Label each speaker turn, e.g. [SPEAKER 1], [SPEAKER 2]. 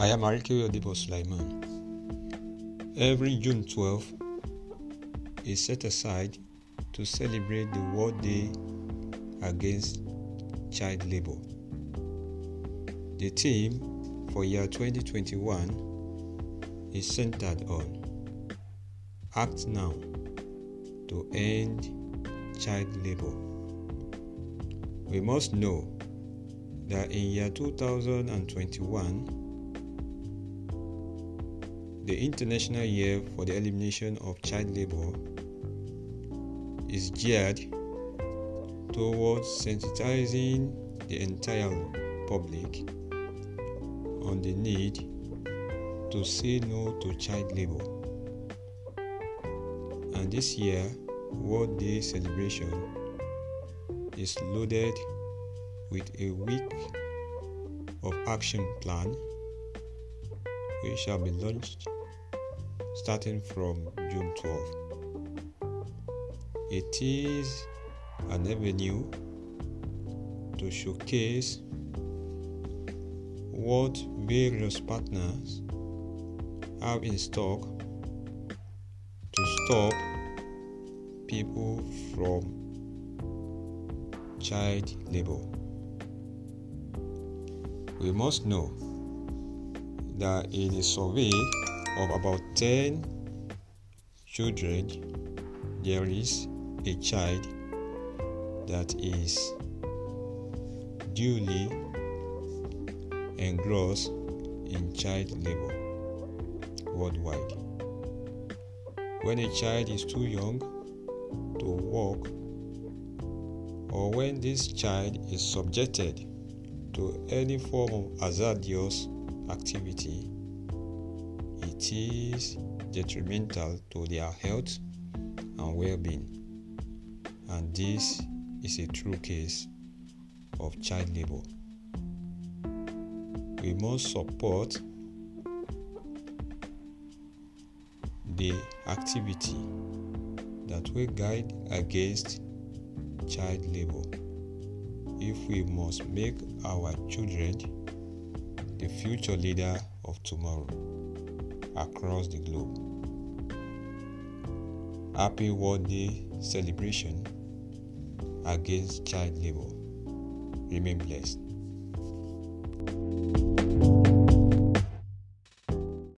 [SPEAKER 1] I am Arike Odibo Sulaiman. Every June 12 is set aside to celebrate the World Day Against Child Labor. The theme for year 2021 is centered on Act Now to End Child Labor. We must know that in year 2021, the International Year for the Elimination of Child Labor is geared towards sensitizing the entire public on the need to say no to child labor. And this year, World Day celebration is loaded with a week of action plan which shall be launched starting from June 12. It is an avenue to showcase what various partners have in stock to stop people from child labor. We must know that in a survey of about 10 children, there is a child that is duly engrossed in child labor worldwide. When a child is too young to walk, or when this child is subjected to any form of hazardous activity, it is detrimental to their health and well being. And this is a true case of child labor. We must support the activity that will guide against child labor if we must make our children the future leader of tomorrow across the globe. Happy World Day celebration against child labor. Remain blessed.